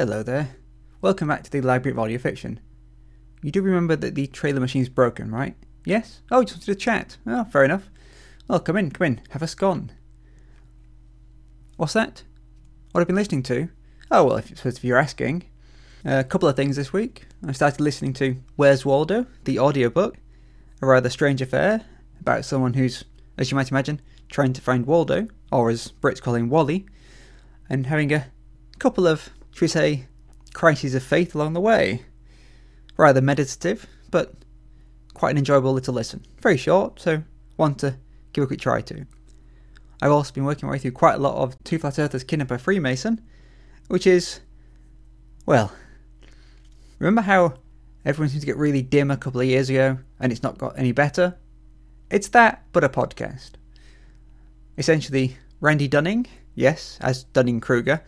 Hello there. Welcome back to the Library of Audio Fiction. You do remember that the trailer machine's broken, right? Yes? Oh, just wanted to chat. Oh, fair enough. Well, come in, come in. Have a scone. What's that? What I've been listening to? Oh, well, if, if you're asking. a couple of things this week. I started listening to Where's Waldo, the audiobook. A rather strange affair about someone who's, as you might imagine, trying to find Waldo, or as Brits call him, Wally, and having a couple of should we say, crises of faith along the way. Rather meditative, but quite an enjoyable little listen. Very short, so one to give a quick try to. I've also been working my way through quite a lot of Two Flat Earthers Kidnap a Freemason, which is, well, remember how everyone seemed to get really dim a couple of years ago and it's not got any better? It's that, but a podcast. Essentially, Randy Dunning, yes, as Dunning Kruger,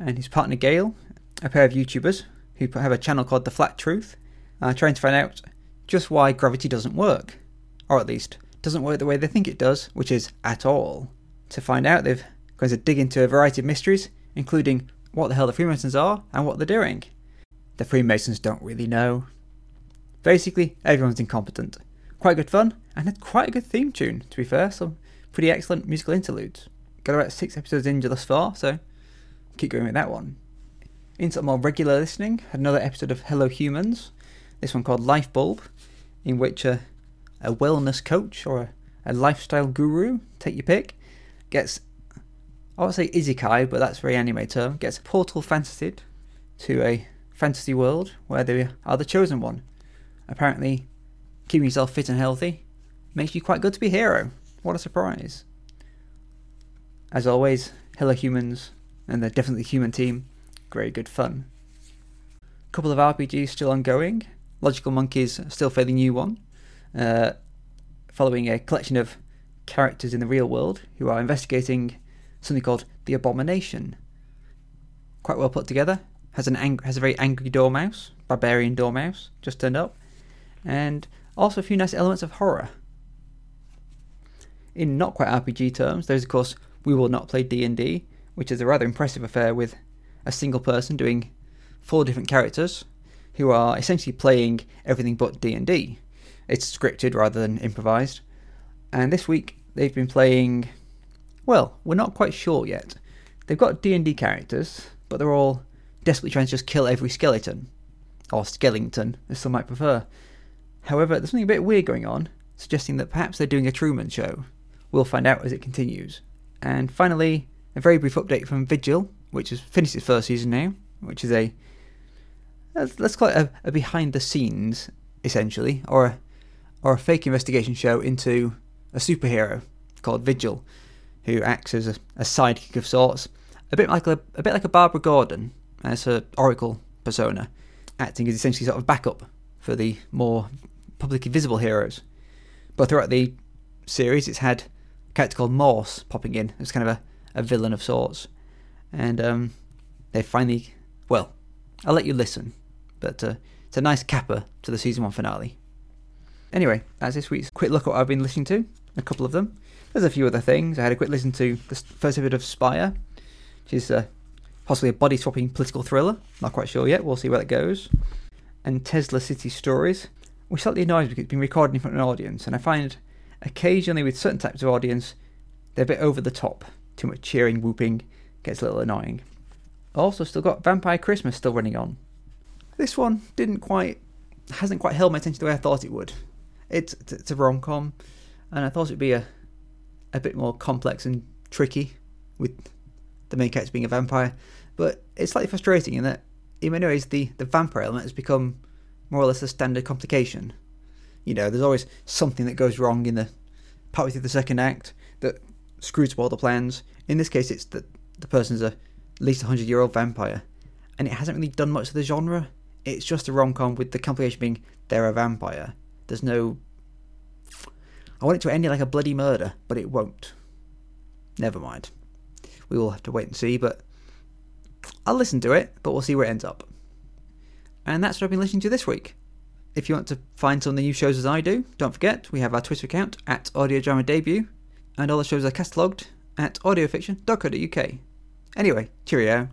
and his partner Gail, a pair of YouTubers who have a channel called The Flat Truth, are trying to find out just why gravity doesn't work, or at least doesn't work the way they think it does, which is at all. To find out, they've going to dig into a variety of mysteries, including what the hell the Freemasons are and what they're doing. The Freemasons don't really know. Basically, everyone's incompetent. Quite good fun, and had quite a good theme tune, to be fair, some pretty excellent musical interludes. Got about six episodes in thus far, so keep going with that one. In some more regular listening, another episode of Hello Humans, this one called Life Bulb, in which a, a wellness coach or a, a lifestyle guru, take your pick, gets, I would say isekai, but that's very anime term, gets portal fantasied to a fantasy world where they are the chosen one. Apparently, keeping yourself fit and healthy makes you quite good to be a hero. What a surprise. As always, Hello Humans and they're definitely human team. Very good fun. A couple of RPGs still ongoing. Logical Monkeys, still fairly new one, uh, following a collection of characters in the real world who are investigating something called the Abomination. Quite well put together. Has an ang- has a very angry dormouse, barbarian dormouse, just turned up, and also a few nice elements of horror. In not quite RPG terms, there's of course we will not play D and D, which is a rather impressive affair with a single person doing four different characters who are essentially playing everything but D&D. It's scripted rather than improvised. And this week they've been playing well, we're not quite sure yet. They've got D&D characters, but they're all desperately trying to just kill every skeleton or skellington as some might prefer. However, there's something a bit weird going on, suggesting that perhaps they're doing a Truman show. We'll find out as it continues. And finally, a very brief update from Vigil, which has finished its first season now, which is a let's call it a, a behind the scenes essentially, or a, or a fake investigation show into a superhero called Vigil, who acts as a, a sidekick of sorts, a bit like a, a bit like a Barbara Gordon as her Oracle persona, acting as essentially sort of backup for the more publicly visible heroes. But throughout the series, it's had a character called Morse popping in as kind of a a villain of sorts. And um, they finally, well, I'll let you listen, but uh, it's a nice capper to the season one finale. Anyway, that's this week's quick look at what I've been listening to. A couple of them. There's a few other things. I had a quick listen to the first episode of Spire, which is uh, possibly a body swapping political thriller. Not quite sure yet. We'll see where it goes. And Tesla City Stories, which slightly annoys me because it's been recorded in front of an audience, and I find occasionally with certain types of audience, they're a bit over the top too much cheering, whooping, gets a little annoying. Also, still got Vampire Christmas still running on. This one didn't quite, hasn't quite held my attention the way I thought it would. It's it's a rom com, and I thought it'd be a a bit more complex and tricky with the main character being a vampire. But it's slightly frustrating in that, in many ways, the, the vampire element has become more or less a standard complication. You know, there's always something that goes wrong in the partway through the second act screws up all the plans. In this case, it's that the person's a at least a hundred year old vampire, and it hasn't really done much to the genre. It's just a rom com with the complication being they're a vampire. There's no. I want it to end like a bloody murder, but it won't. Never mind. We will have to wait and see, but I'll listen to it, but we'll see where it ends up. And that's what I've been listening to this week. If you want to find some of the new shows as I do, don't forget we have our Twitter account at Audio Drama Debut, and all the shows are catalogued at audiofiction.co.uk. Anyway, cheerio.